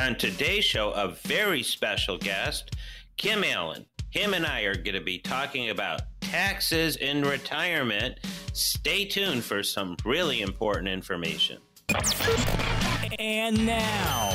On today's show, a very special guest, Kim Allen. Him and I are going to be talking about taxes in retirement. Stay tuned for some really important information. And now,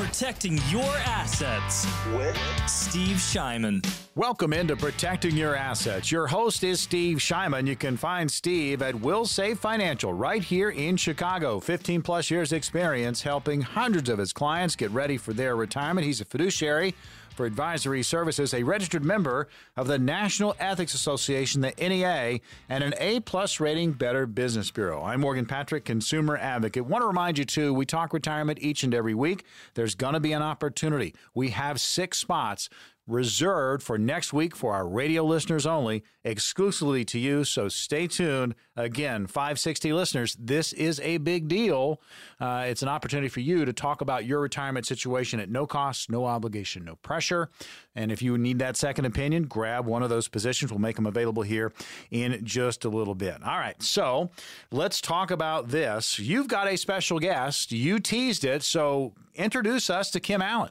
protecting your assets with Steve Shyman. Welcome into Protecting Your Assets. Your host is Steve Shyman. You can find Steve at Wilsave Financial right here in Chicago. 15 plus years experience helping hundreds of his clients get ready for their retirement. He's a fiduciary for advisory services, a registered member of the National Ethics Association, the NEA, and an A plus rating Better Business Bureau. I'm Morgan Patrick, consumer advocate. Want to remind you too, we talk retirement each and every week. There's going to be an opportunity. We have six spots reserved for next week for our radio listeners only, exclusively to you. So stay tuned. Again, 560 listeners, this is a big deal. Uh, it's an opportunity for you to talk about your retirement situation at no cost, no obligation, no pressure. And if you need that second opinion, grab one of those positions. We'll make them available here in just a little bit. All right, so let's talk about this. You've got a special guest. You teased it, so introduce us to Kim Allen.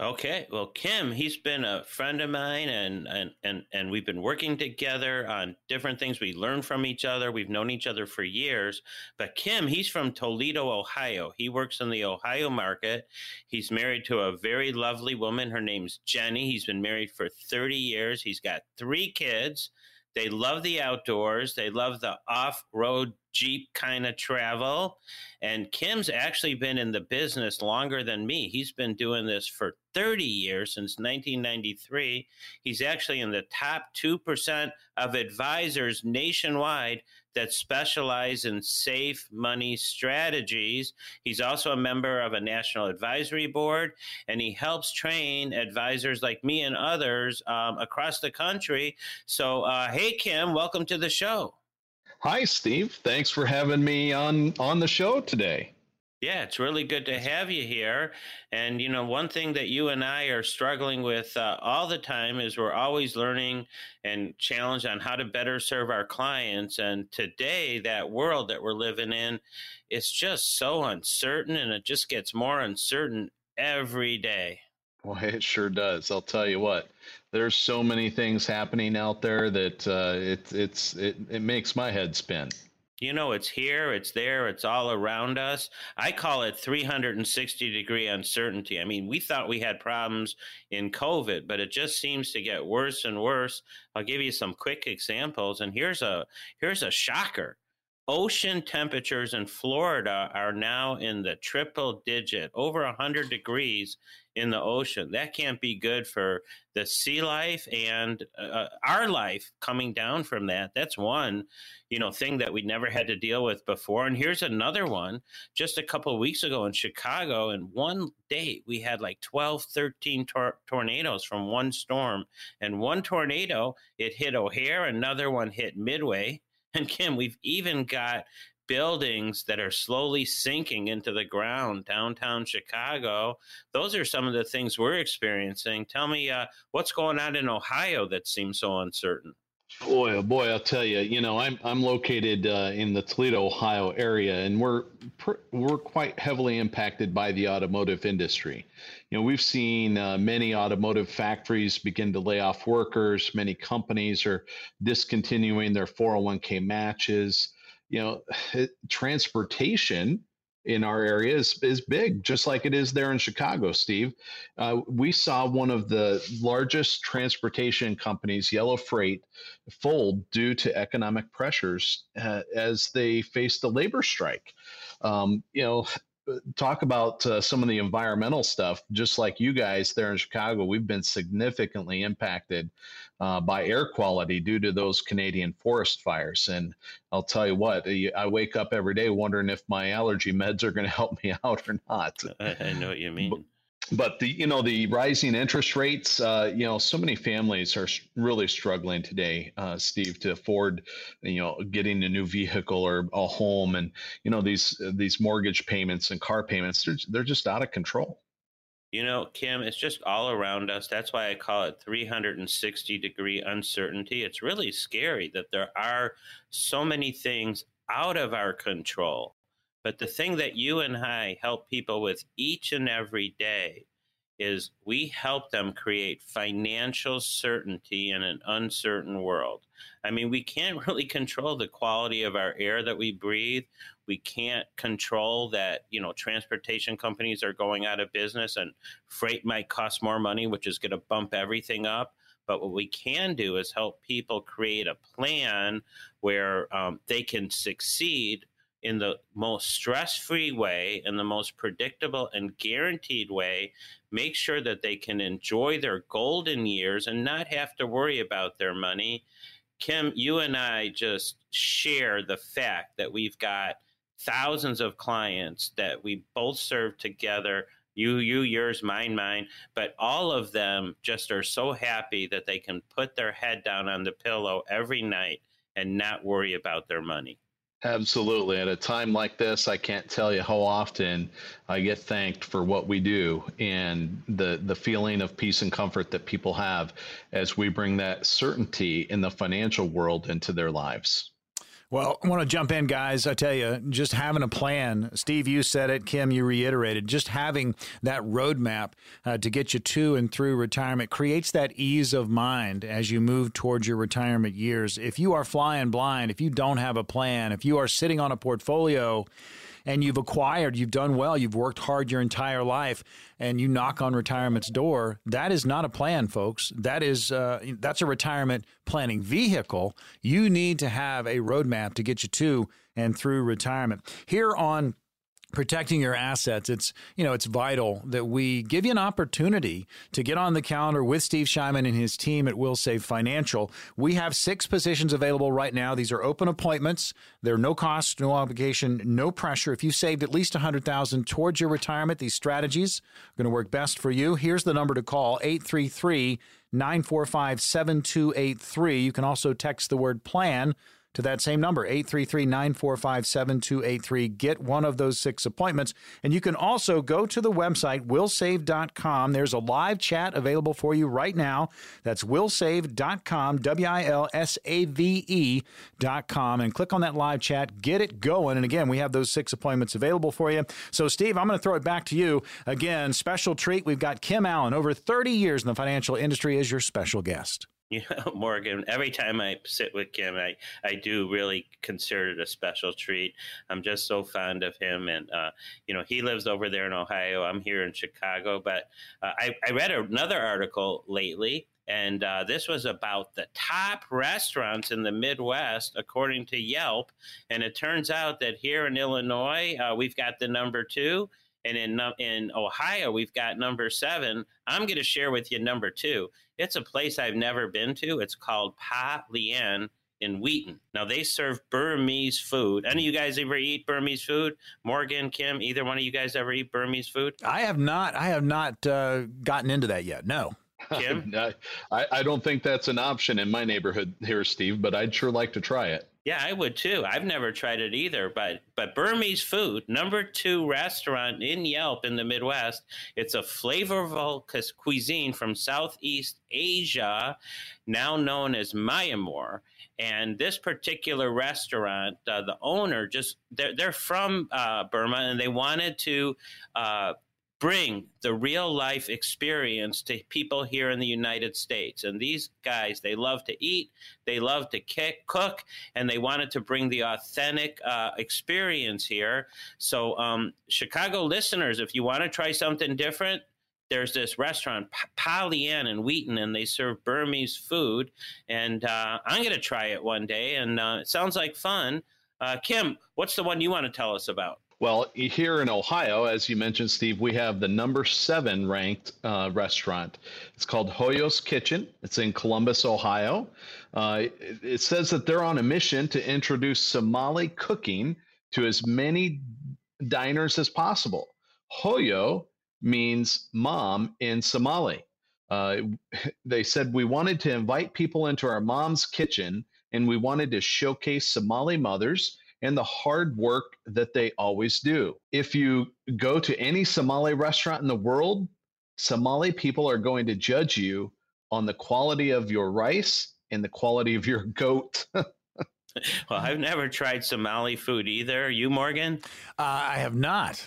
Okay, well, Kim, he's been a friend of mine, and and and and we've been working together on different things. We learn from each other. We've known each other for years. But Kim, he's from Toledo, Ohio. He works in the Ohio market. He's married to a very lovely woman. Her name's Jenny. He's been married for thirty years. He's got three kids. They love the outdoors. They love the off road Jeep kind of travel. And Kim's actually been in the business longer than me. He's been doing this for 30 years, since 1993. He's actually in the top 2% of advisors nationwide that specialize in safe money strategies. He's also a member of a national advisory board, and he helps train advisors like me and others um, across the country. So, uh, hey, Kim, welcome to the show. Hi, Steve. Thanks for having me on on the show today. Yeah, it's really good to have you here. And, you know, one thing that you and I are struggling with uh, all the time is we're always learning and challenged on how to better serve our clients. And today, that world that we're living in, it's just so uncertain and it just gets more uncertain every day. Well, it sure does. I'll tell you what. There's so many things happening out there that uh, it, it's it, it makes my head spin. You know, it's here, it's there, it's all around us. I call it 360 degree uncertainty. I mean, we thought we had problems in COVID, but it just seems to get worse and worse. I'll give you some quick examples, and here's a here's a shocker. Ocean temperatures in Florida are now in the triple digit, over 100 degrees in the ocean. That can't be good for the sea life and uh, our life coming down from that. That's one, you know, thing that we never had to deal with before. And here's another one. Just a couple weeks ago in Chicago, in one day, we had like 12, 13 tor- tornadoes from one storm. And one tornado, it hit O'Hare, another one hit Midway. And Kim, we've even got buildings that are slowly sinking into the ground downtown Chicago. Those are some of the things we're experiencing. Tell me uh, what's going on in Ohio that seems so uncertain. Boy, oh boy, I'll tell you. You know, I'm I'm located uh, in the Toledo, Ohio area, and we're pr- we're quite heavily impacted by the automotive industry. You know, we've seen uh, many automotive factories begin to lay off workers. Many companies are discontinuing their 401k matches you know, transportation in our area is, is big, just like it is there in Chicago, Steve. Uh, we saw one of the largest transportation companies, Yellow Freight, fold due to economic pressures uh, as they faced a labor strike. Um, you know, talk about uh, some of the environmental stuff. Just like you guys there in Chicago, we've been significantly impacted uh, by air quality due to those Canadian forest fires. And I'll tell you what, I wake up every day wondering if my allergy meds are going to help me out or not. I know what you mean. But, but the you know the rising interest rates uh, you know so many families are really struggling today uh, steve to afford you know getting a new vehicle or a home and you know these these mortgage payments and car payments they're, they're just out of control you know kim it's just all around us. That's why i call it 360 degree uncertainty. It's really scary that there are so many things out of our control. But the thing that you and I help people with each and every day is we help them create financial certainty in an uncertain world. I mean, we can't really control the quality of our air that we breathe. We can't control that, you know, transportation companies are going out of business and freight might cost more money, which is going to bump everything up. But what we can do is help people create a plan where um, they can succeed in the most stress free way, in the most predictable and guaranteed way, make sure that they can enjoy their golden years and not have to worry about their money. Kim, you and I just share the fact that we've got thousands of clients that we both serve together you you yours mine mine but all of them just are so happy that they can put their head down on the pillow every night and not worry about their money Absolutely. At a time like this, I can't tell you how often I get thanked for what we do and the the feeling of peace and comfort that people have as we bring that certainty in the financial world into their lives. Well, I want to jump in, guys. I tell you, just having a plan. Steve, you said it. Kim, you reiterated. Just having that roadmap uh, to get you to and through retirement creates that ease of mind as you move towards your retirement years. If you are flying blind, if you don't have a plan, if you are sitting on a portfolio, and you've acquired, you've done well, you've worked hard your entire life, and you knock on retirement's door, that is not a plan, folks. That is uh, that's a retirement planning vehicle. You need to have a roadmap to get you to and through retirement. Here on protecting your assets it's you know it's vital that we give you an opportunity to get on the calendar with steve Shyman and his team at Wilsave financial. We have six positions available right now. These are open appointments. They're no cost no obligation no pressure. If you saved at least 100000 towards your retirement these strategies are going to work best for you. Here's the number to call 833 945 7283 you can also text the word plan to that same number, 833 945 7283. Get one of those six appointments. And you can also go to the website, wilsave.com. There's a live chat available for you right now. That's wilsave.com, W I L S A V E.com. And click on that live chat, get it going. And again, we have those six appointments available for you. So, Steve, I'm going to throw it back to you. Again, special treat. We've got Kim Allen, over 30 years in the financial industry, as your special guest you know, Morgan, every time I sit with Kim, I, I do really consider it a special treat. I'm just so fond of him. And, uh, you know, he lives over there in Ohio. I'm here in Chicago. But uh, I, I read another article lately, and uh, this was about the top restaurants in the Midwest, according to Yelp. And it turns out that here in Illinois, uh, we've got the number two. And in, in Ohio, we've got number seven. I'm going to share with you number two. It's a place I've never been to. It's called Pa Lien in Wheaton. Now they serve Burmese food. Any of you guys ever eat Burmese food? Morgan, Kim, either one of you guys ever eat Burmese food? I have not. I have not uh, gotten into that yet. No. Kim? I, I don't think that's an option in my neighborhood here, Steve, but I'd sure like to try it. Yeah, I would too. I've never tried it either, but but Burmese food, number two restaurant in Yelp in the Midwest. It's a flavorful cuisine from Southeast Asia, now known as Myanmar. And this particular restaurant, uh, the owner just they're they're from uh, Burma, and they wanted to. Uh, bring the real life experience to people here in the United States. And these guys, they love to eat, they love to kick, cook, and they wanted to bring the authentic uh, experience here. So, um, Chicago listeners, if you want to try something different, there's this restaurant, Lien in Wheaton, and they serve Burmese food. And uh, I'm going to try it one day, and uh, it sounds like fun. Uh, Kim, what's the one you want to tell us about? Well, here in Ohio, as you mentioned, Steve, we have the number seven ranked uh, restaurant. It's called Hoyo's Kitchen. It's in Columbus, Ohio. Uh, it, it says that they're on a mission to introduce Somali cooking to as many diners as possible. Hoyo means mom in Somali. Uh, they said we wanted to invite people into our mom's kitchen and we wanted to showcase Somali mothers and the hard work that they always do. If you go to any Somali restaurant in the world, Somali people are going to judge you on the quality of your rice and the quality of your goat. Well, I've never tried Somali food either. You, Morgan? Uh, I have not.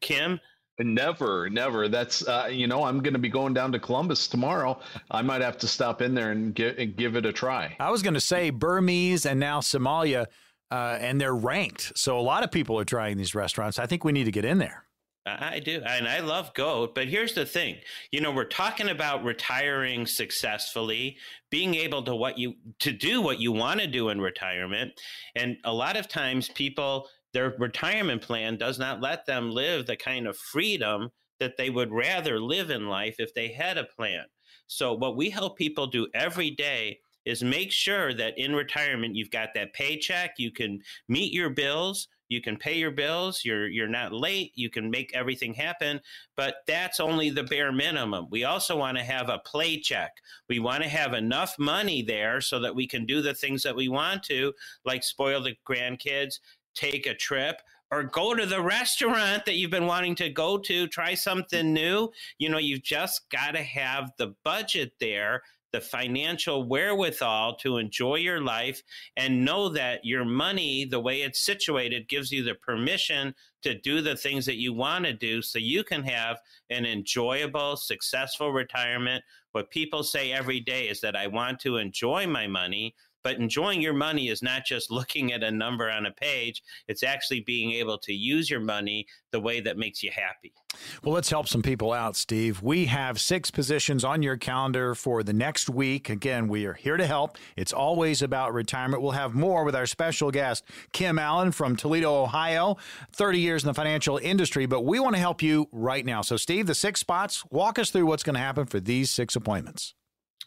Kim? Never, never. That's uh, you know, I'm going to be going down to Columbus tomorrow. I might have to stop in there and, get, and give it a try. I was going to say Burmese and now Somalia, uh, and they're ranked. So a lot of people are trying these restaurants. I think we need to get in there. I do. And I love goat. But here's the thing you know, we're talking about retiring successfully, being able to what you to do what you want to do in retirement. And a lot of times people their retirement plan does not let them live the kind of freedom that they would rather live in life if they had a plan. So what we help people do every day is make sure that in retirement you've got that paycheck, you can meet your bills, you can pay your bills, you're you're not late, you can make everything happen, but that's only the bare minimum. We also want to have a play check. We want to have enough money there so that we can do the things that we want to, like spoil the grandkids, take a trip, or go to the restaurant that you've been wanting to go to, try something new. You know, you've just got to have the budget there the financial wherewithal to enjoy your life and know that your money, the way it's situated, gives you the permission to do the things that you want to do so you can have an enjoyable, successful retirement. What people say every day is that I want to enjoy my money. But enjoying your money is not just looking at a number on a page, it's actually being able to use your money the way that makes you happy. Well, let's help some people out, Steve. We have six positions on your calendar for the next week. Again, we are here to help. It's always about retirement. We'll have more with our special guest, Kim Allen from Toledo, Ohio, 30 years in the financial industry, but we want to help you right now. So, Steve, the six spots, walk us through what's going to happen for these six appointments.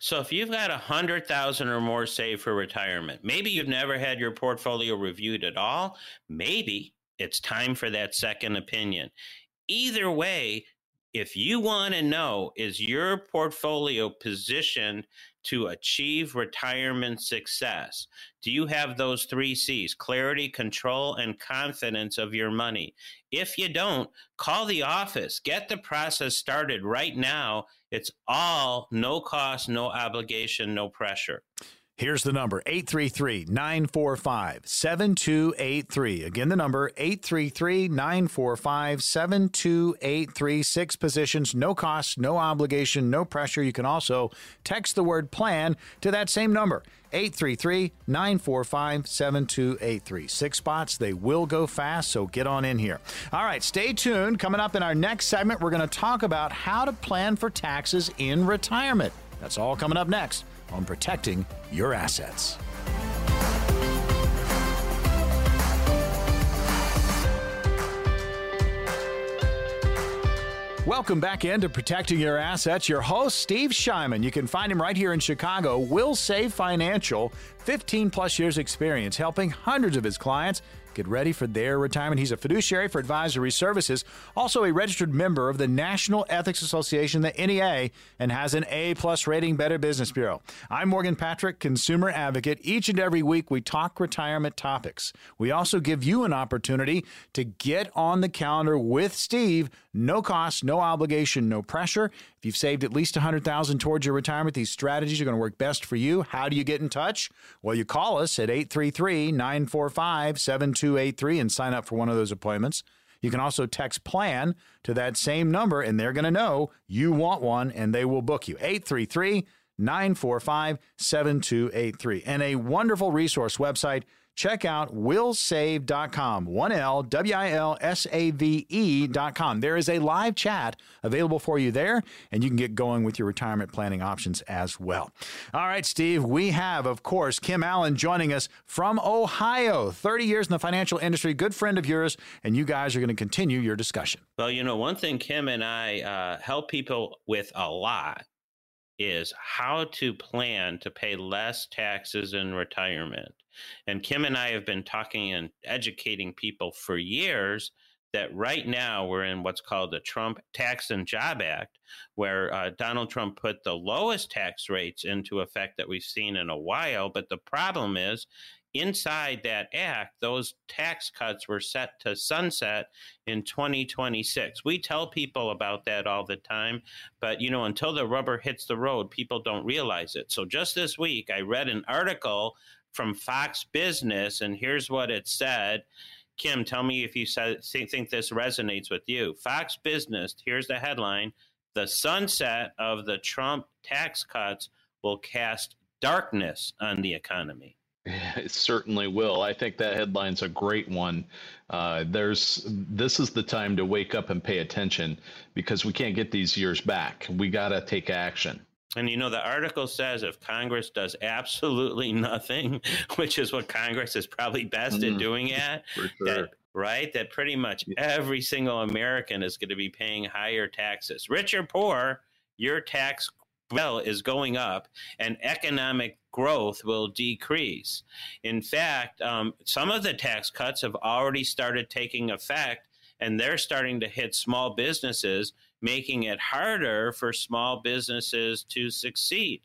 So if you've got a hundred thousand or more saved for retirement, maybe you've never had your portfolio reviewed at all. Maybe it's time for that second opinion. Either way, if you want to know is your portfolio positioned to achieve retirement success? Do you have those three C's clarity, control, and confidence of your money? If you don't, call the office. Get the process started right now. It's all no cost, no obligation, no pressure. Here's the number 833 945 7283. Again, the number 833 945 7283. Six positions, no cost, no obligation, no pressure. You can also text the word plan to that same number 833 945 7283. Six spots, they will go fast, so get on in here. All right, stay tuned. Coming up in our next segment, we're going to talk about how to plan for taxes in retirement. That's all coming up next on protecting your assets. Welcome back into Protecting Your Assets. Your host, Steve Shyman. You can find him right here in Chicago. Wilsave Financial, 15 plus years experience helping hundreds of his clients get ready for their retirement. He's a fiduciary for advisory services, also a registered member of the National Ethics Association, the NEA, and has an A plus rating Better Business Bureau. I'm Morgan Patrick, consumer advocate. Each and every week we talk retirement topics. We also give you an opportunity to get on the calendar with Steve. No cost, no obligation, no pressure. If you've saved at least 100000 towards your retirement, these strategies are going to work best for you. How do you get in touch? Well, you call us at 833 945 7283 and sign up for one of those appointments. You can also text plan to that same number, and they're going to know you want one and they will book you. 833 945 7283. And a wonderful resource website check out wilsave.com. 1L, W I L S A V E.com. There is a live chat available for you there, and you can get going with your retirement planning options as well. All right, Steve, we have, of course, Kim Allen joining us from Ohio. 30 years in the financial industry, good friend of yours, and you guys are going to continue your discussion. Well, you know, one thing Kim and I uh, help people with a lot is how to plan to pay less taxes in retirement. And Kim and I have been talking and educating people for years that right now we're in what's called the Trump Tax and Job Act, where uh, Donald Trump put the lowest tax rates into effect that we've seen in a while. But the problem is, inside that act, those tax cuts were set to sunset in 2026. We tell people about that all the time, but you know, until the rubber hits the road, people don't realize it. So just this week, I read an article from Fox Business, and here's what it said. Kim, tell me if you think this resonates with you. Fox Business, here's the headline The sunset of the Trump tax cuts will cast darkness on the economy. It certainly will. I think that headline's a great one. Uh, there's this is the time to wake up and pay attention because we can't get these years back. We got to take action. And you know, the article says if Congress does absolutely nothing, which is what Congress is probably best mm, at doing at, sure. that, right? That pretty much every single American is going to be paying higher taxes. Rich or poor, your tax bill is going up and economic growth will decrease. In fact, um, some of the tax cuts have already started taking effect and they're starting to hit small businesses making it harder for small businesses to succeed.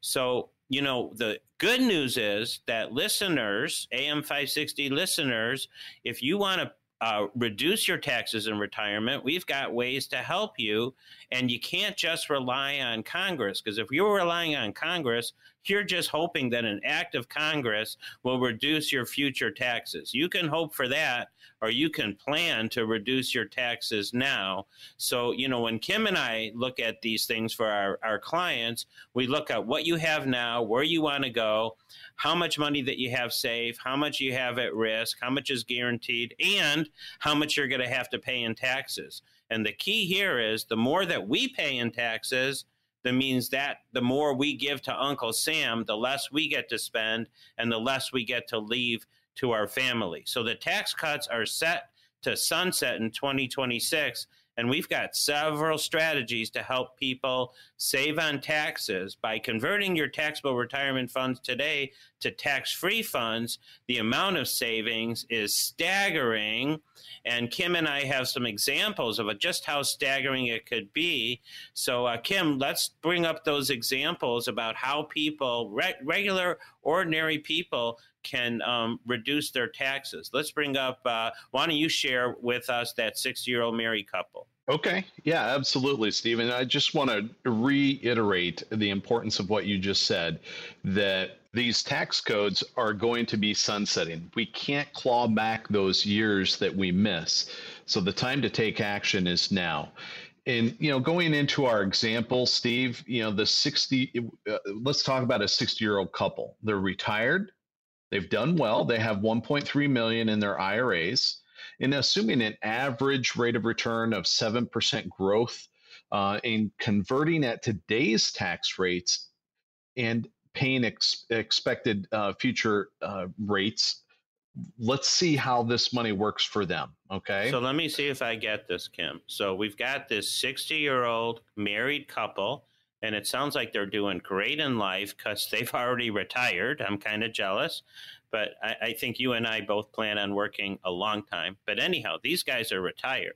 So, you know, the good news is that listeners, AM 560 listeners, if you want to uh, reduce your taxes in retirement, we've got ways to help you. And you can't just rely on Congress, because if you're relying on Congress, you're just hoping that an act of Congress will reduce your future taxes. You can hope for that, or you can plan to reduce your taxes now. So, you know, when Kim and I look at these things for our, our clients, we look at what you have now, where you want to go, how much money that you have saved, how much you have at risk, how much is guaranteed, and how much you're going to have to pay in taxes. And the key here is the more that we pay in taxes, that means that the more we give to Uncle Sam, the less we get to spend and the less we get to leave to our family. So the tax cuts are set to sunset in 2026. And we've got several strategies to help people save on taxes by converting your taxable retirement funds today to tax free funds. The amount of savings is staggering. And Kim and I have some examples of just how staggering it could be. So, uh, Kim, let's bring up those examples about how people, re- regular, ordinary people, can um, reduce their taxes. Let's bring up, uh, why don't you share with us that 60 year old married couple? Okay. Yeah, absolutely, Stephen. I just want to reiterate the importance of what you just said that these tax codes are going to be sunsetting. We can't claw back those years that we miss. So the time to take action is now. And you know, going into our example, Steve, you know, the 60 uh, let's talk about a 60-year-old couple. They're retired, They've done well. They have 1.3 million in their IRAs. And assuming an average rate of return of 7% growth uh, in converting at today's tax rates and paying ex- expected uh, future uh, rates, let's see how this money works for them. Okay. So let me see if I get this, Kim. So we've got this 60 year old married couple and it sounds like they're doing great in life because they've already retired. I'm kind of jealous, but I, I, think you and I both plan on working a long time. But anyhow, these guys are retired.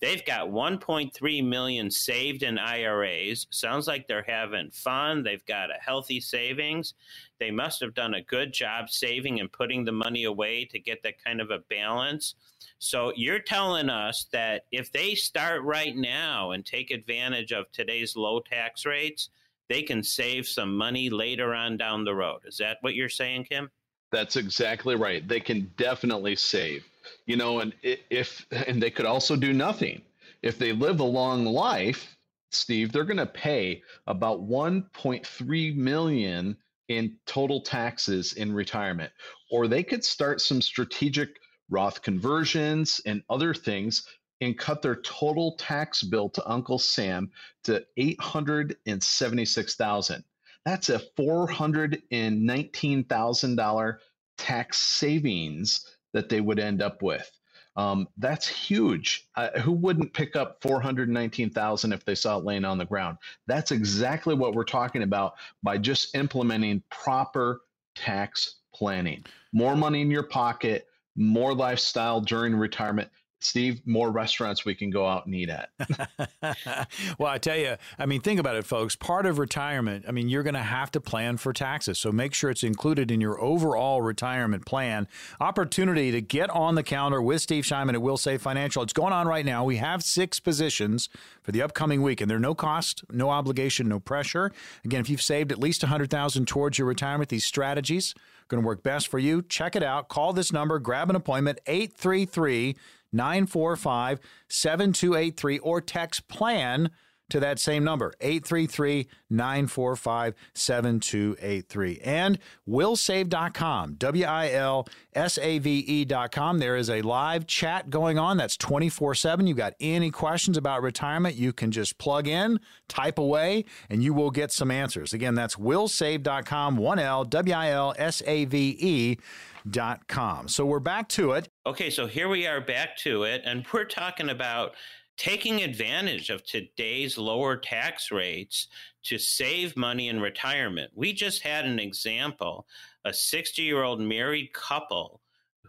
They've got 1.3 million saved in IRAs. Sounds like they're having fun. They've got a healthy savings. They must have done a good job saving and putting the money away to get that kind of a balance. So you're telling us that if they start right now and take advantage of today's low tax rates, they can save some money later on down the road. Is that what you're saying, Kim? That's exactly right. They can definitely save. You know, and if and they could also do nothing. If they live a long life, Steve, they're going to pay about 1.3 million in total taxes in retirement. Or they could start some strategic Roth conversions, and other things, and cut their total tax bill to Uncle Sam to eight hundred and seventy-six thousand. That's a four hundred and nineteen thousand dollar tax savings that they would end up with. Um, that's huge. Uh, who wouldn't pick up 419,000 if they saw it laying on the ground? That's exactly what we're talking about by just implementing proper tax planning. More money in your pocket, more lifestyle during retirement. Steve, more restaurants we can go out and eat at. well, I tell you, I mean, think about it, folks. Part of retirement, I mean, you're going to have to plan for taxes. So make sure it's included in your overall retirement plan. Opportunity to get on the calendar with Steve Shyman at Wilsave Financial. It's going on right now. We have six positions for the upcoming week, and they're no cost, no obligation, no pressure. Again, if you've saved at least 100000 towards your retirement, these strategies going to work best for you. Check it out. Call this number, grab an appointment, 833 945 7283, or text plan to that same number, 833 945 7283. And wilsave.com, W I L S A V E.com. There is a live chat going on that's 24 7. You've got any questions about retirement, you can just plug in, type away, and you will get some answers. Again, that's wilsave.com, 1L, W I L S A V E. Dot com. So we're back to it. Okay, so here we are back to it, and we're talking about taking advantage of today's lower tax rates to save money in retirement. We just had an example a 60 year old married couple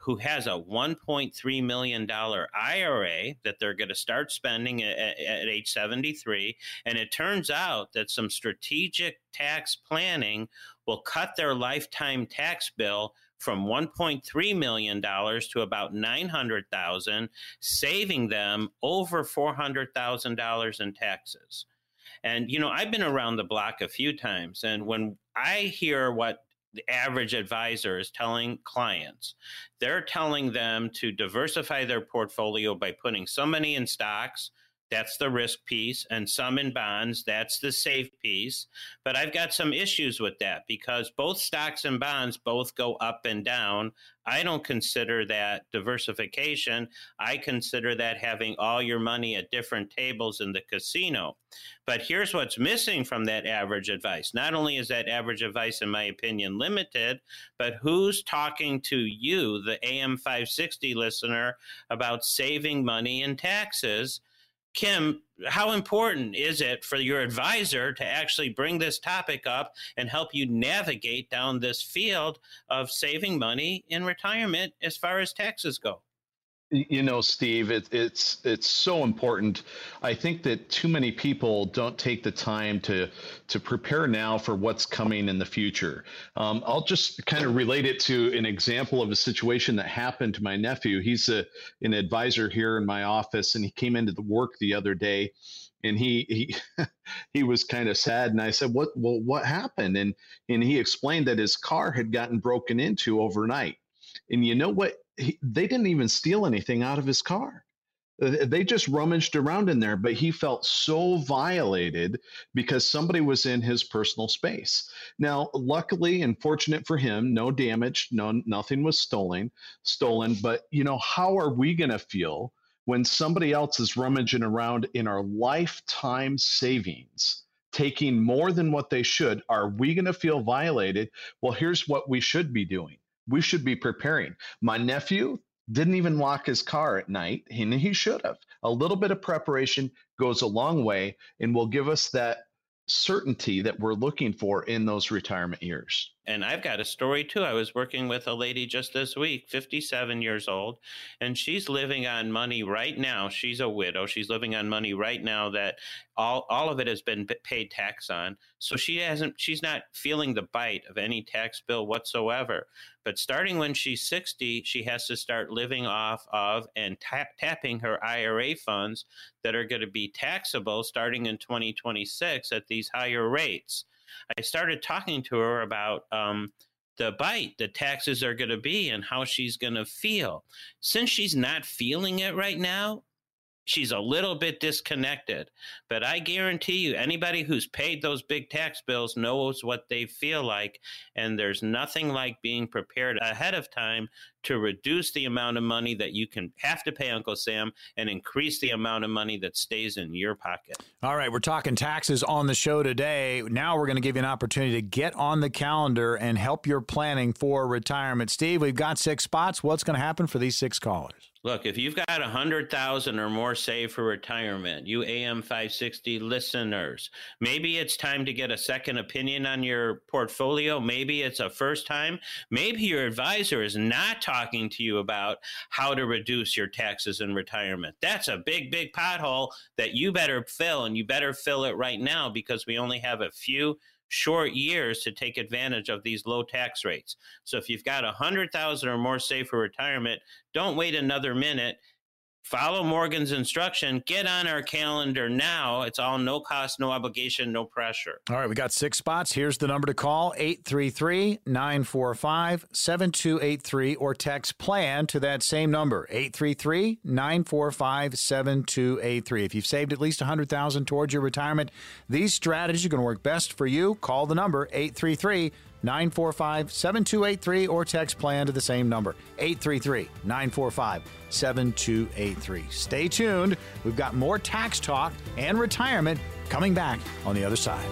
who has a $1.3 million IRA that they're going to start spending at, at, age 73. And it turns out that some strategic tax planning will cut their lifetime tax bill from 1.3 million dollars to about 900,000 saving them over 400,000 dollars in taxes. And you know, I've been around the block a few times and when I hear what the average advisor is telling clients, they're telling them to diversify their portfolio by putting so many in stocks, that's the risk piece, and some in bonds. That's the safe piece. But I've got some issues with that because both stocks and bonds both go up and down. I don't consider that diversification. I consider that having all your money at different tables in the casino. But here's what's missing from that average advice. Not only is that average advice, in my opinion, limited, but who's talking to you, the AM 560 listener, about saving money in taxes? Kim, how important is it for your advisor to actually bring this topic up and help you navigate down this field of saving money in retirement as far as taxes go? You know, Steve, it, it's it's so important. I think that too many people don't take the time to to prepare now for what's coming in the future. Um, I'll just kind of relate it to an example of a situation that happened to my nephew. He's a an advisor here in my office, and he came into the work the other day, and he he he was kind of sad. And I said, "What? Well, what happened?" And and he explained that his car had gotten broken into overnight. And you know what? He, they didn't even steal anything out of his car. They just rummaged around in there, but he felt so violated because somebody was in his personal space. Now, luckily and fortunate for him, no damage, no nothing was stolen, stolen. But you know, how are we going to feel when somebody else is rummaging around in our lifetime savings? Taking more than what they should, are we going to feel violated? Well, here's what we should be doing we should be preparing. My nephew didn't even lock his car at night, and he should have. A little bit of preparation goes a long way and will give us that certainty that we're looking for in those retirement years. And I've got a story too. I was working with a lady just this week, 57 years old, and she's living on money right now. She's a widow. She's living on money right now that all, all of it has been paid tax on. So she hasn't, she's not feeling the bite of any tax bill whatsoever. But starting when she's 60, she has to start living off of and tap, tapping her IRA funds that are going to be taxable starting in 2026 at these higher rates. I started talking to her about um, the bite the taxes are going to be and how she's going to feel. Since she's not feeling it right now, she's a little bit disconnected. But I guarantee you, anybody who's paid those big tax bills knows what they feel like. And there's nothing like being prepared ahead of time to reduce the amount of money that you can have to pay Uncle Sam and increase the amount of money that stays in your pocket. All right, we're talking taxes on the show today. Now we're going to give you an opportunity to get on the calendar and help your planning for retirement. Steve, we've got six spots. What's going to happen for these six callers? Look, if you've got a hundred thousand or more saved for retirement, you AM 560 listeners, maybe it's time to get a second opinion on your portfolio. Maybe it's a first time. Maybe your advisor is not talking to you about how to reduce your taxes in retirement. That's a big, big pothole that you better fill, and you better fill it right now because we only have a few short years to take advantage of these low tax rates. So if you've got a hundred thousand or more saved for retirement, don't wait another minute. Follow Morgan's instruction. Get on our calendar now. It's all no cost, no obligation, no pressure. All right, we got six spots. Here's the number to call 833 945 7283 or text plan to that same number 833 945 7283. If you've saved at least 100000 towards your retirement, these strategies are going to work best for you. Call the number 833 945 7283 or text plan to the same number 833 945 7283. Stay tuned. We've got more tax talk and retirement coming back on the other side.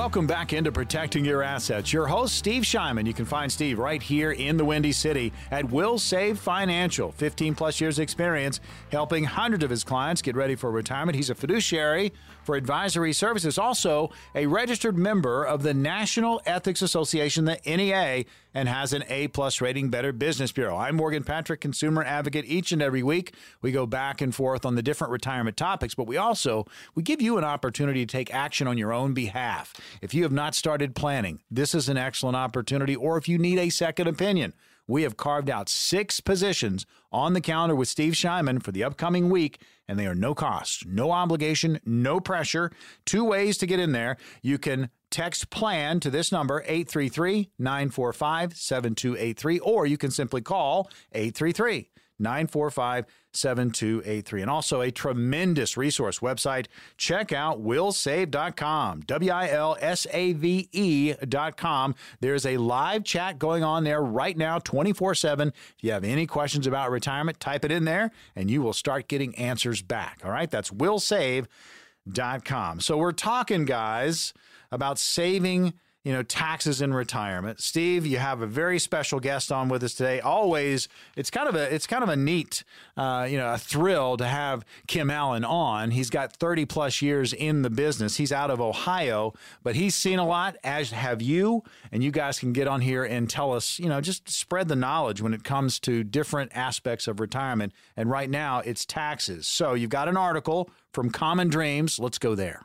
Welcome back into Protecting Your Assets. Your host, Steve Shyman. You can find Steve right here in the Windy City at Wilsave Financial. 15 plus years experience helping hundreds of his clients get ready for retirement. He's a fiduciary for advisory services, also a registered member of the National Ethics Association, the NEA, and has an A plus rating Better Business Bureau. I'm Morgan Patrick, consumer advocate. Each and every week, we go back and forth on the different retirement topics, but we also we give you an opportunity to take action on your own behalf. If you have not started planning, this is an excellent opportunity, or if you need a second opinion we have carved out six positions on the calendar with Steve Shyman for the upcoming week, and they are no cost, no obligation, no pressure. Two ways to get in there. You can text plan to this number 833 945 7283 or you can simply call 833 945 7283. And also a tremendous resource website. Check out wilsave.com, W I L S A V E.com. There's a live chat going on there right now, 24 7. If you have any questions about retirement, type it in there and you will start getting answers back. All right, that's wilsave.com. So we're talking, guys, about saving you know, taxes in retirement. Steve, you have a very special guest on with us today. Always, it's kind of a it's kind of a neat, uh, you know, a thrill to have Kim Allen on. He's got 30 plus years in the business. He's out of Ohio, but he's seen a lot, as have you. And you guys can get on here and tell us, you know, just spread the knowledge when it comes to different aspects of retirement. And right now, it's taxes. So you've got an article from Common Dreams. Let's go there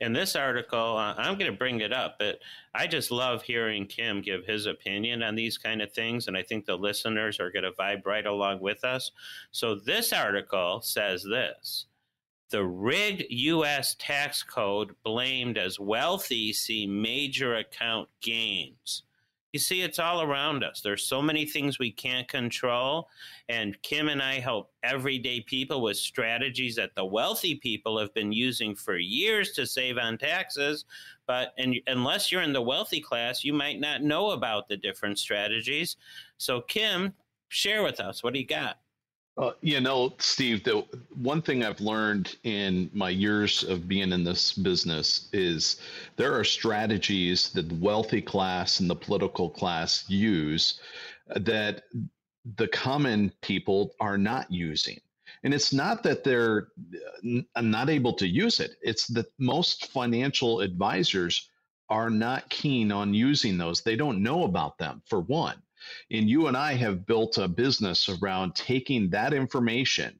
in this article, I'm going to bring it up, but I just love hearing Kim give his opinion on these kind of things, and I think the listeners are going to vibe right along with us. So, this article says this The rigged U.S. tax code blamed as wealthy see major account gains. You see, it's all around us. There's so many things we can't control. And Kim and I help everyday people with strategies that the wealthy people have been using for years to save on taxes. But unless you're in the wealthy class, you might not know about the different strategies. So, Kim, share with us what do you got? Uh, you know, Steve, the one thing I've learned in my years of being in this business is there are strategies that the wealthy class and the political class use that the common people are not using. And it's not that they're uh, not able to use it, it's that most financial advisors are not keen on using those. They don't know about them, for one. And you and I have built a business around taking that information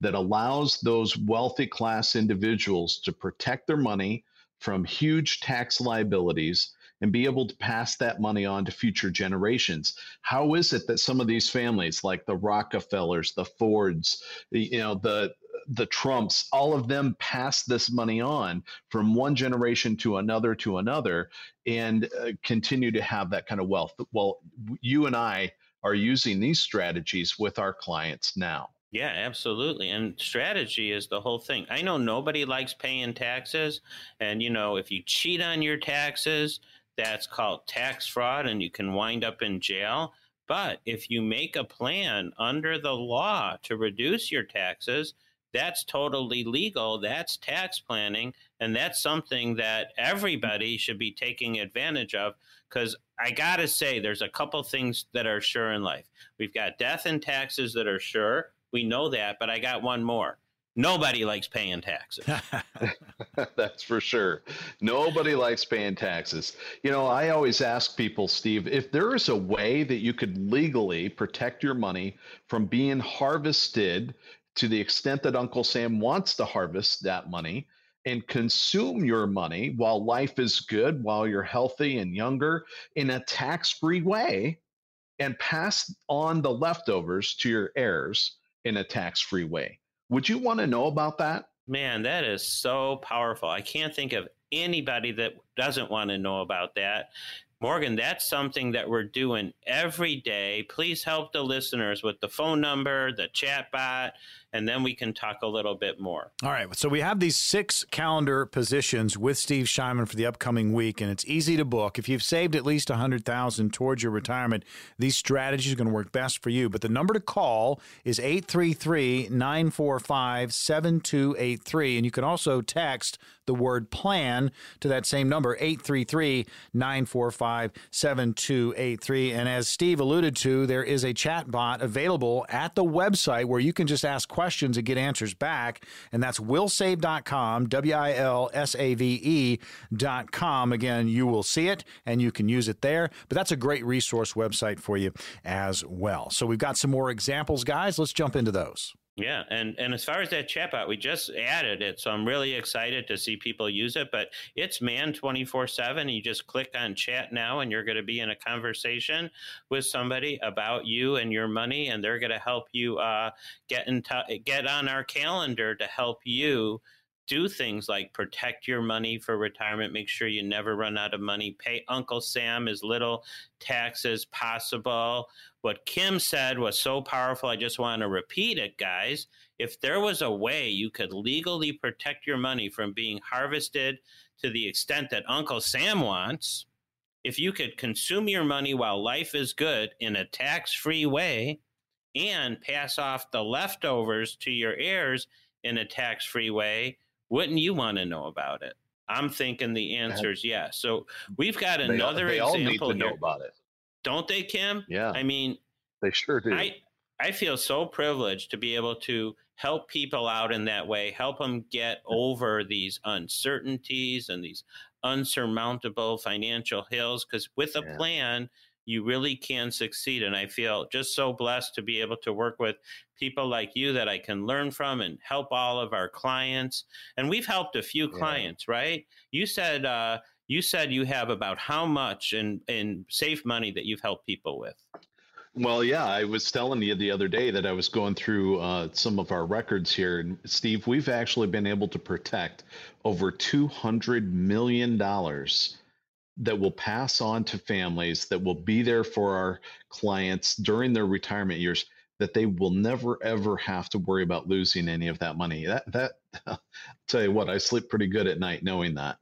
that allows those wealthy class individuals to protect their money from huge tax liabilities and be able to pass that money on to future generations. How is it that some of these families, like the Rockefellers, the Fords, you know, the the Trumps, all of them pass this money on from one generation to another to another and uh, continue to have that kind of wealth. Well, you and I are using these strategies with our clients now. Yeah, absolutely. And strategy is the whole thing. I know nobody likes paying taxes. And, you know, if you cheat on your taxes, that's called tax fraud and you can wind up in jail. But if you make a plan under the law to reduce your taxes, that's totally legal. That's tax planning. And that's something that everybody should be taking advantage of. Because I got to say, there's a couple things that are sure in life. We've got death and taxes that are sure. We know that. But I got one more. Nobody likes paying taxes. That's for sure. Nobody likes paying taxes. You know, I always ask people, Steve, if there is a way that you could legally protect your money from being harvested to the extent that Uncle Sam wants to harvest that money and consume your money while life is good, while you're healthy and younger in a tax free way, and pass on the leftovers to your heirs in a tax free way. Would you want to know about that? Man, that is so powerful. I can't think of anybody that doesn't want to know about that. Morgan, that's something that we're doing every day. Please help the listeners with the phone number, the chat bot, and then we can talk a little bit more. All right. So we have these six calendar positions with Steve Shyman for the upcoming week, and it's easy to book. If you've saved at least 100000 towards your retirement, these strategies are going to work best for you. But the number to call is 833 945 7283. And you can also text the word plan to that same number, 833 945 7283. And as Steve alluded to, there is a chat bot available at the website where you can just ask questions and get answers back. And that's wilsave.com, W I L S A V E.com. Again, you will see it and you can use it there. But that's a great resource website for you as well. So we've got some more examples, guys. Let's jump into those. Yeah, and and as far as that chatbot, we just added it, so I'm really excited to see people use it. But it's man 24 seven. You just click on chat now, and you're going to be in a conversation with somebody about you and your money, and they're going to help you uh, get in t- get on our calendar to help you do things like protect your money for retirement, make sure you never run out of money, pay Uncle Sam as little tax as possible. What Kim said was so powerful, I just want to repeat it, guys. If there was a way you could legally protect your money from being harvested to the extent that Uncle Sam wants, if you could consume your money while life is good in a tax free way and pass off the leftovers to your heirs in a tax free way, wouldn't you want to know about it? I'm thinking the answer is yes. So we've got another they, they example all need to here. know about it. Don't they, Kim? Yeah. I mean, they sure do. I I feel so privileged to be able to help people out in that way, help them get over these uncertainties and these unsurmountable financial hills. Because with a yeah. plan, you really can succeed. And I feel just so blessed to be able to work with people like you that I can learn from and help all of our clients. And we've helped a few yeah. clients, right? You said uh, you said you have about how much in in safe money that you've helped people with. Well, yeah, I was telling you the other day that I was going through uh, some of our records here, and Steve, we've actually been able to protect over two hundred million dollars that will pass on to families that will be there for our clients during their retirement years that they will never ever have to worry about losing any of that money. That that I'll tell you what i sleep pretty good at night knowing that.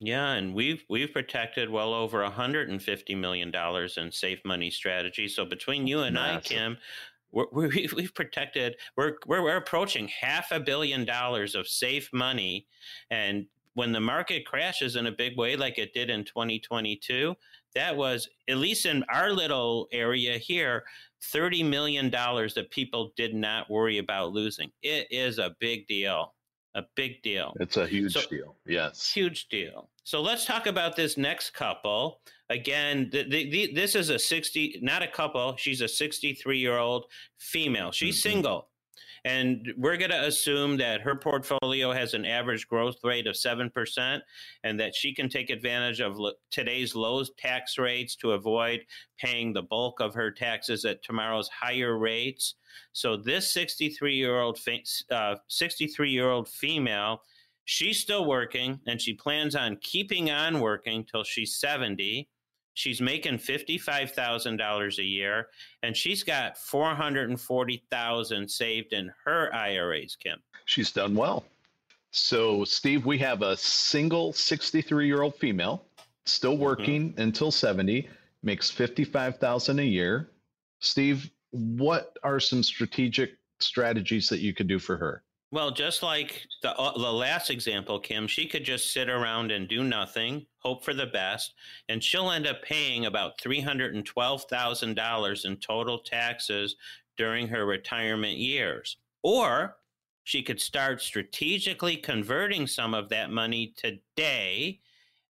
Yeah and we've we've protected well over 150 million dollars in safe money strategies. So between you and Massive. i kim we're, we have protected we're, we're, we're approaching half a billion dollars of safe money and when the market crashes in a big way like it did in 2022 that was at least in our little area here 30 million dollars that people did not worry about losing. It is a big deal a big deal. It's a huge so, deal yes. huge deal. So let's talk about this next couple. Again the, the, the, this is a 60 not a couple she's a 63 year old female. She's mm-hmm. single and we're going to assume that her portfolio has an average growth rate of 7% and that she can take advantage of today's low tax rates to avoid paying the bulk of her taxes at tomorrow's higher rates. So this 63 year old uh, 63 year old female, she's still working and she plans on keeping on working till she's 70 She's making $55,000 a year and she's got 440,000 saved in her IRAs, Kim. She's done well. So, Steve, we have a single 63 year old female still mm-hmm. working mm-hmm. until 70, makes 55,000 a year. Steve, what are some strategic strategies that you could do for her? Well, just like the uh, the last example, Kim, she could just sit around and do nothing, hope for the best, and she'll end up paying about three hundred and twelve thousand dollars in total taxes during her retirement years. Or she could start strategically converting some of that money today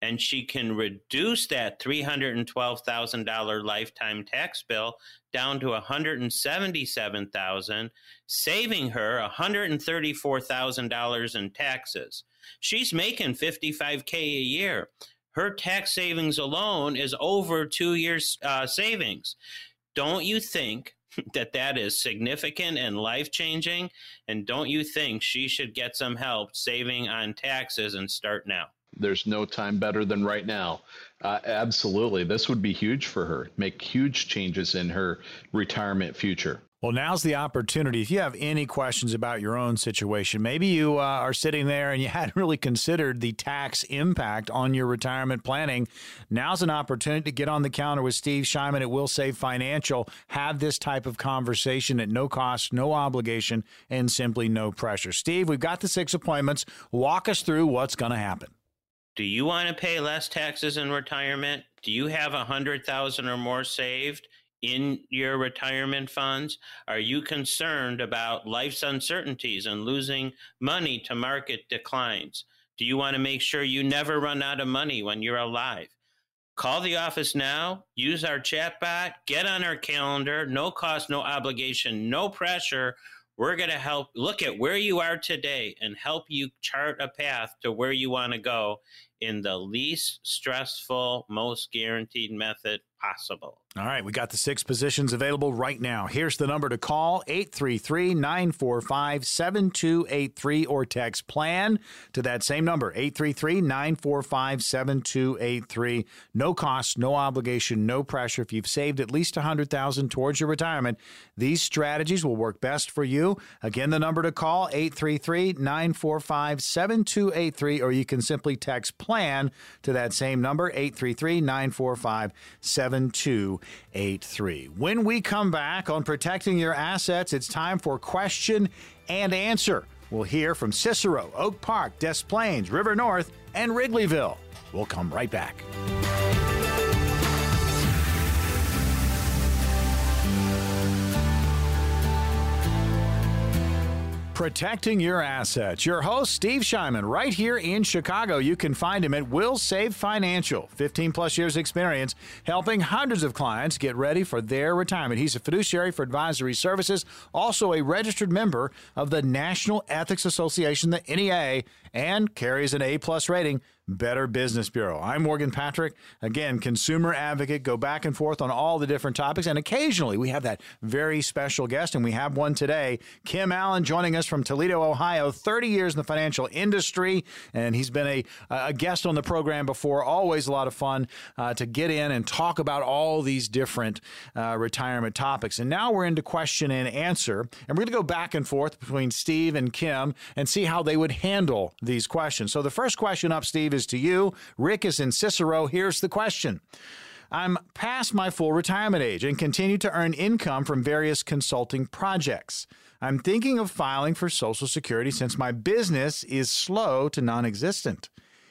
and she can reduce that $312,000 lifetime tax bill down to 177,000, saving her $134,000 in taxes. She's making 55K a year. Her tax savings alone is over two years' uh, savings. Don't you think that that is significant and life changing? And don't you think she should get some help saving on taxes and start now? There's no time better than right now. Uh, absolutely. This would be huge for her, make huge changes in her retirement future. Well, now's the opportunity. If you have any questions about your own situation, maybe you uh, are sitting there and you hadn't really considered the tax impact on your retirement planning. Now's an opportunity to get on the counter with Steve Shyman at Wilsave Financial. Have this type of conversation at no cost, no obligation, and simply no pressure. Steve, we've got the six appointments. Walk us through what's going to happen. Do you want to pay less taxes in retirement? Do you have a hundred thousand or more saved? in your retirement funds? Are you concerned about life's uncertainties and losing money to market declines? Do you want to make sure you never run out of money when you're alive? Call the office now, use our chatbot, get on our calendar, no cost, no obligation, no pressure. We're going to help look at where you are today and help you chart a path to where you want to go in the least stressful, most guaranteed method possible. All right, we got the six positions available right now. Here's the number to call 833 945 7283 or text plan to that same number 833 945 7283. No cost, no obligation, no pressure. If you've saved at least 100000 towards your retirement, these strategies will work best for you. Again, the number to call 833 945 7283 or you can simply text plan to that same number 833 945 7283. 883. When we come back on protecting your assets, it's time for question and answer. We'll hear from Cicero, Oak Park, Des Plaines, River North, and Wrigleyville. We'll come right back. Protecting your assets. Your host, Steve Shyman, right here in Chicago. You can find him at Wilsave Financial. 15 plus years experience helping hundreds of clients get ready for their retirement. He's a fiduciary for advisory services, also a registered member of the National Ethics Association, the NEA, and carries an A plus rating Better Business Bureau. I'm Morgan Patrick, again, consumer advocate, go back and forth on all the different topics. And occasionally we have that very special guest, and we have one today. Kim Allen joining us from Toledo, Ohio, 30 years in the financial industry. And he's been a, a guest on the program before. Always a lot of fun uh, to get in and talk about all these different uh, retirement topics. And now we're into question and answer. And we're going to go back and forth between Steve and Kim and see how they would handle these questions. So the first question up, Steve, is to you. Rick is in Cicero. Here's the question. I'm past my full retirement age and continue to earn income from various consulting projects. I'm thinking of filing for Social Security since my business is slow to non existent.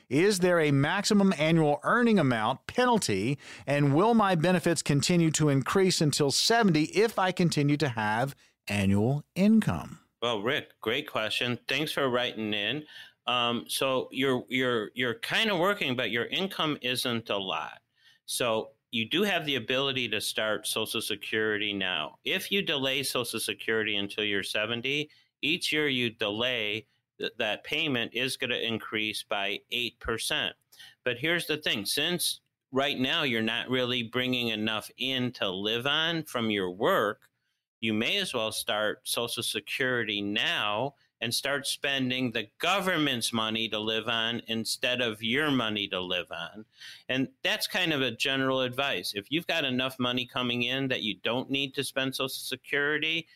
Is there a maximum annual earning amount penalty, and will my benefits continue to increase until 70 if I continue to have annual income? Well, Rick, great question. Thanks for writing in. Um, so you're you're you're kind of working, but your income isn't a lot. So you do have the ability to start Social Security now. If you delay Social Security until you're 70, each year you delay th- that payment is going to increase by 8%. But here's the thing since right now you're not really bringing enough in to live on from your work, you may as well start Social Security now and start spending the government's money to live on instead of your money to live on. And that's kind of a general advice. If you've got enough money coming in that you don't need to spend Social Security,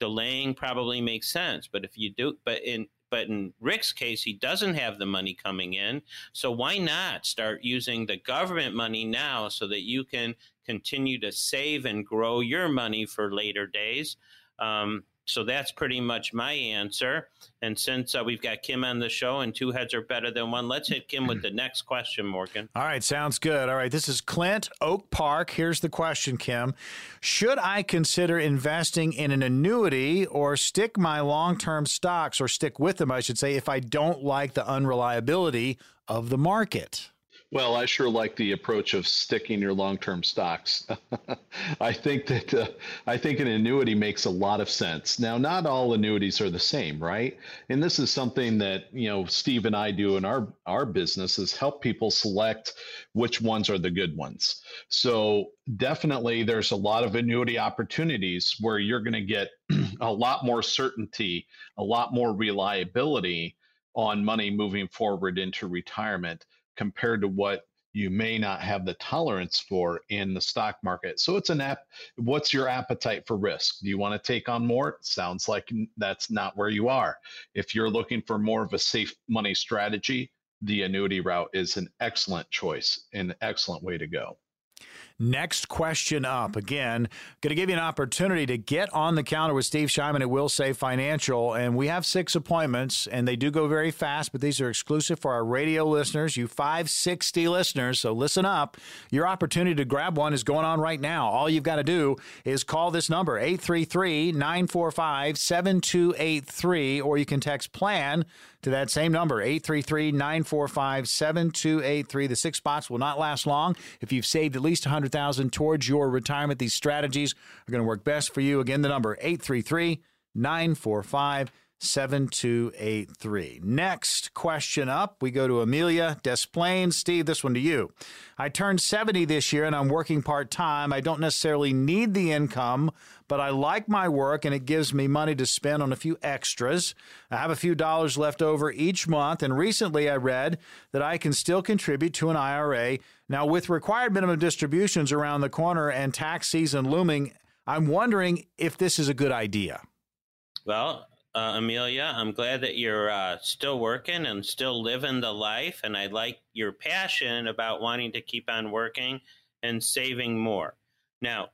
delaying probably makes sense. But if you do, but in but in Rick's case, he doesn't have the money coming in. So why not start using the government money now so that you can continue to save and grow your money for later days? Um, so that's pretty much my answer. And since uh, we've got Kim on the show and two heads are better than one, let's hit Kim with the next question, Morgan. All right, sounds good. All right, this is Clint Oak Park. Here's the question, Kim. Should I consider investing in an annuity or stick my long term stocks or stick with them, I should say, if I don't like the unreliability of the market? Well, I sure like the approach of sticking your long-term stocks. I think that uh, I think an annuity makes a lot of sense. Now, not all annuities are the same, right? And this is something that you know Steve and I do in our our business is help people select which ones are the good ones. So definitely, there's a lot of annuity opportunities where you're going to get a lot more certainty, a lot more reliability on money moving forward into retirement compared to what you may not have the tolerance for in the stock market. So it's an app. What's your appetite for risk? Do you want to take on more? Sounds like that's not where you are. If you're looking for more of a safe money strategy, the annuity route is an excellent choice, an excellent way to go. Next question up. Again, going to give you an opportunity to get on the counter with Steve Shyman at Wilsave Financial. And we have six appointments, and they do go very fast, but these are exclusive for our radio listeners, you 560 listeners. So listen up. Your opportunity to grab one is going on right now. All you've got to do is call this number, 833 945 7283, or you can text PLAN to that same number, 833 945 7283. The six spots will not last long. If you've saved at least 100000 towards your retirement, these strategies are going to work best for you. Again, the number, 833 945 7283. Next question up, we go to Amelia Des Plaines. Steve, this one to you. I turned 70 this year and I'm working part time. I don't necessarily need the income, but I like my work and it gives me money to spend on a few extras. I have a few dollars left over each month, and recently I read that I can still contribute to an IRA. Now, with required minimum distributions around the corner and tax season looming, I'm wondering if this is a good idea. Well, uh, Amelia. I'm glad that you're uh, still working and still living the life. And I like your passion about wanting to keep on working and saving more. Now,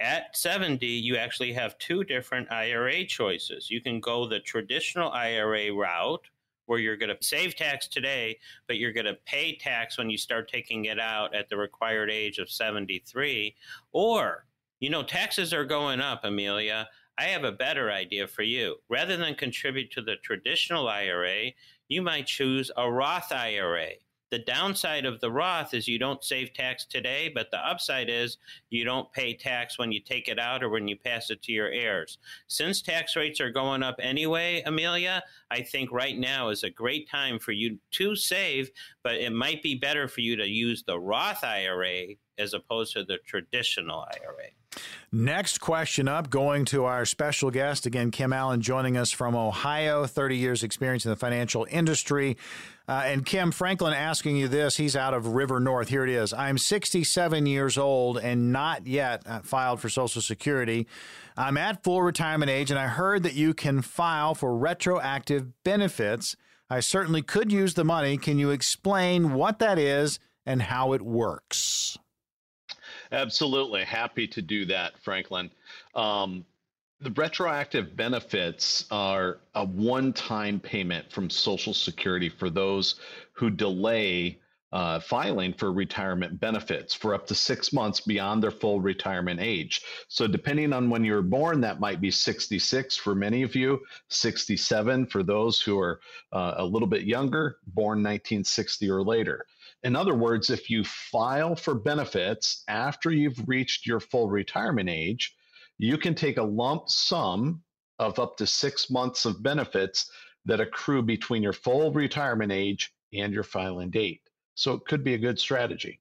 at 70, you actually have two different IRA choices. You can go the traditional IRA route, where you're going to save tax today, but you're going to pay tax when you start taking it out at the required age of 73. Or, you know, taxes are going up, Amelia. I have a better idea for you. Rather than contribute to the traditional IRA, you might choose a Roth IRA. The downside of the Roth is you don't save tax today, but the upside is you don't pay tax when you take it out or when you pass it to your heirs. Since tax rates are going up anyway, Amelia, I think right now is a great time for you to save, but it might be better for you to use the Roth IRA as opposed to the traditional IRA. Next question up, going to our special guest again, Kim Allen, joining us from Ohio, 30 years experience in the financial industry. Uh, and Kim Franklin asking you this. He's out of River North. Here it is. I'm 67 years old and not yet uh, filed for Social Security. I'm at full retirement age, and I heard that you can file for retroactive benefits. I certainly could use the money. Can you explain what that is and how it works? Absolutely. Happy to do that, Franklin. Um, the retroactive benefits are a one time payment from Social Security for those who delay uh, filing for retirement benefits for up to six months beyond their full retirement age. So, depending on when you were born, that might be 66 for many of you, 67 for those who are uh, a little bit younger, born 1960 or later. In other words, if you file for benefits after you've reached your full retirement age, you can take a lump sum of up to six months of benefits that accrue between your full retirement age and your filing date. So it could be a good strategy.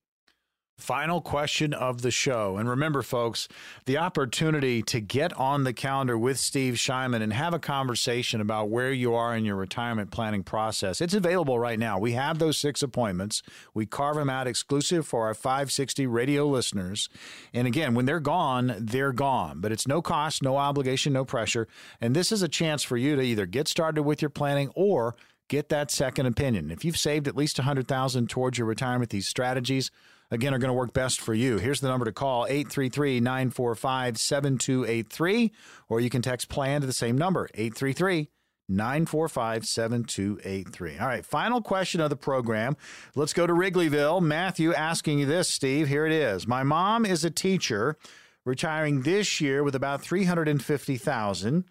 Final question of the show. And remember, folks, the opportunity to get on the calendar with Steve Shyman and have a conversation about where you are in your retirement planning process. It's available right now. We have those six appointments. We carve them out exclusive for our 560 radio listeners. And again, when they're gone, they're gone. But it's no cost, no obligation, no pressure. And this is a chance for you to either get started with your planning or get that second opinion. If you've saved at least 100,000 towards your retirement, these strategies again, are going to work best for you. Here's the number to call 833 945 7283, or you can text plan to the same number 833 945 7283. All right, final question of the program. Let's go to Wrigleyville. Matthew asking you this, Steve. Here it is. My mom is a teacher retiring this year with about 350,000.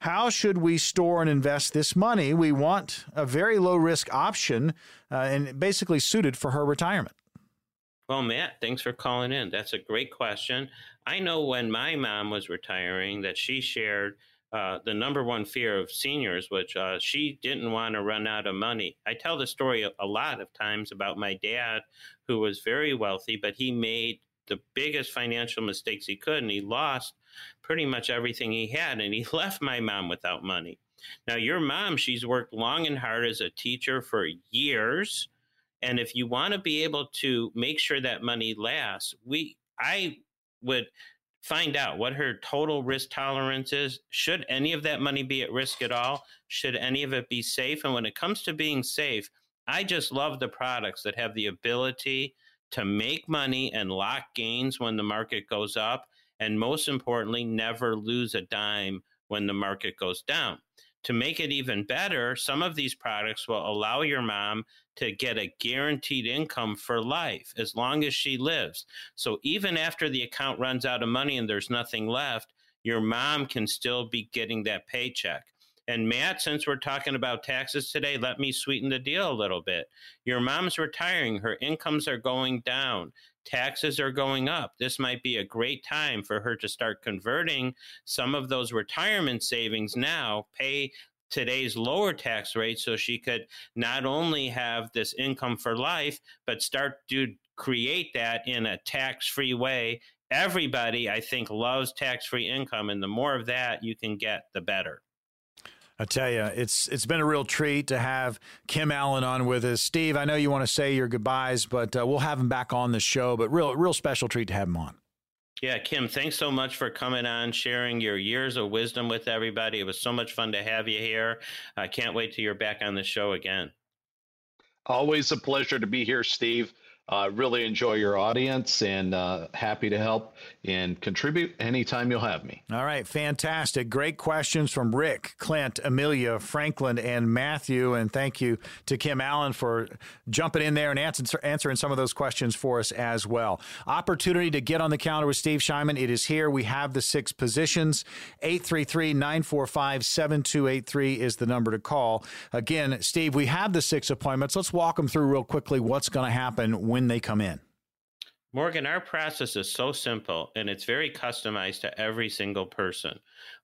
How should we store and invest this money? We want a very low risk option uh, and basically suited for her retirement. Well, Matt, thanks for calling in. That's a great question. I know when my mom was retiring that she shared uh, the number one fear of seniors, which uh, she didn't want to run out of money. I tell the story a, a lot of times about my dad, who was very wealthy, but he made the biggest financial mistakes he could, and he lost pretty much everything he had, and he left my mom without money. Now, your mom, she's worked long and hard as a teacher for years. And if you want to be able to make sure that money lasts, we I would find out what her total risk tolerance is. Should any of that money be at risk at all? Should any of it be safe? And when it comes to being safe, I just love the products that have the ability to make money and lock gains when the market goes up. And most importantly, never lose a dime when the market goes down. To make it even better, some of these products will allow your mom to get a guaranteed income for life as long as she lives. So even after the account runs out of money and there's nothing left, your mom can still be getting that paycheck. And Matt, since we're talking about taxes today, let me sweeten the deal a little bit. Your mom's retiring, her incomes are going down, taxes are going up. This might be a great time for her to start converting some of those retirement savings now, pay today's lower tax rate so she could not only have this income for life, but start to create that in a tax free way. Everybody, I think, loves tax free income, and the more of that you can get, the better. I tell you, it's it's been a real treat to have Kim Allen on with us. Steve, I know you want to say your goodbyes, but uh, we'll have him back on the show. But real real special treat to have him on. Yeah, Kim, thanks so much for coming on, sharing your years of wisdom with everybody. It was so much fun to have you here. I can't wait till you're back on the show again. Always a pleasure to be here, Steve. Uh, really enjoy your audience and uh, happy to help and contribute anytime you'll have me. All right, fantastic. Great questions from Rick, Clint, Amelia, Franklin, and Matthew. And thank you to Kim Allen for jumping in there and answer, answering some of those questions for us as well. Opportunity to get on the calendar with Steve Shyman. It is here. We have the six positions. 833 945 7283 is the number to call. Again, Steve, we have the six appointments. Let's walk them through real quickly what's going to happen when they come in? Morgan, our process is so simple and it's very customized to every single person.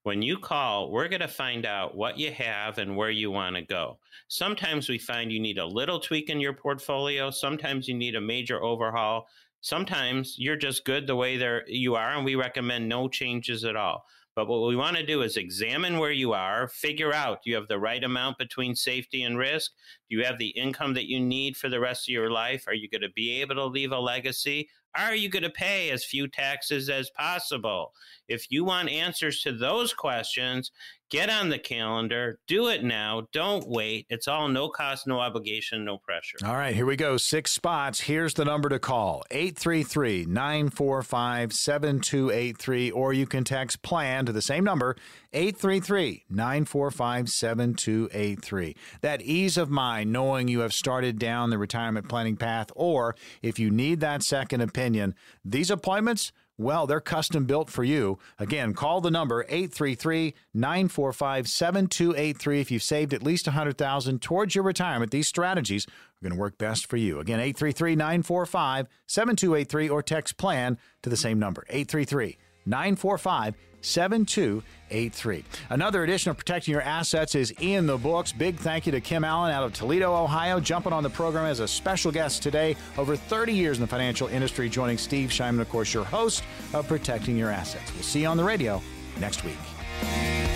When you call, we're going to find out what you have and where you want to go. Sometimes we find you need a little tweak in your portfolio, sometimes you need a major overhaul. Sometimes you're just good the way there you are, and we recommend no changes at all. But what we want to do is examine where you are, figure out you have the right amount between safety and risk? Do you have the income that you need for the rest of your life? Are you going to be able to leave a legacy? Are you going to pay as few taxes as possible? If you want answers to those questions, get on the calendar, do it now. Don't wait. It's all no cost, no obligation, no pressure. All right, here we go. Six spots. Here's the number to call 833 945 7283, or you can text plan to the same number 833 945 7283. That ease of mind knowing you have started down the retirement planning path, or if you need that second opinion, these appointments well, they're custom built for you. Again, call the number 833-945-7283 if you've saved at least 100,000 towards your retirement. These strategies are going to work best for you. Again, 833-945-7283 or text plan to the same number. 833 945 7283. Another edition of Protecting Your Assets is in the books. Big thank you to Kim Allen out of Toledo, Ohio, jumping on the program as a special guest today. Over 30 years in the financial industry, joining Steve Shyman, of course, your host of Protecting Your Assets. We'll see you on the radio next week.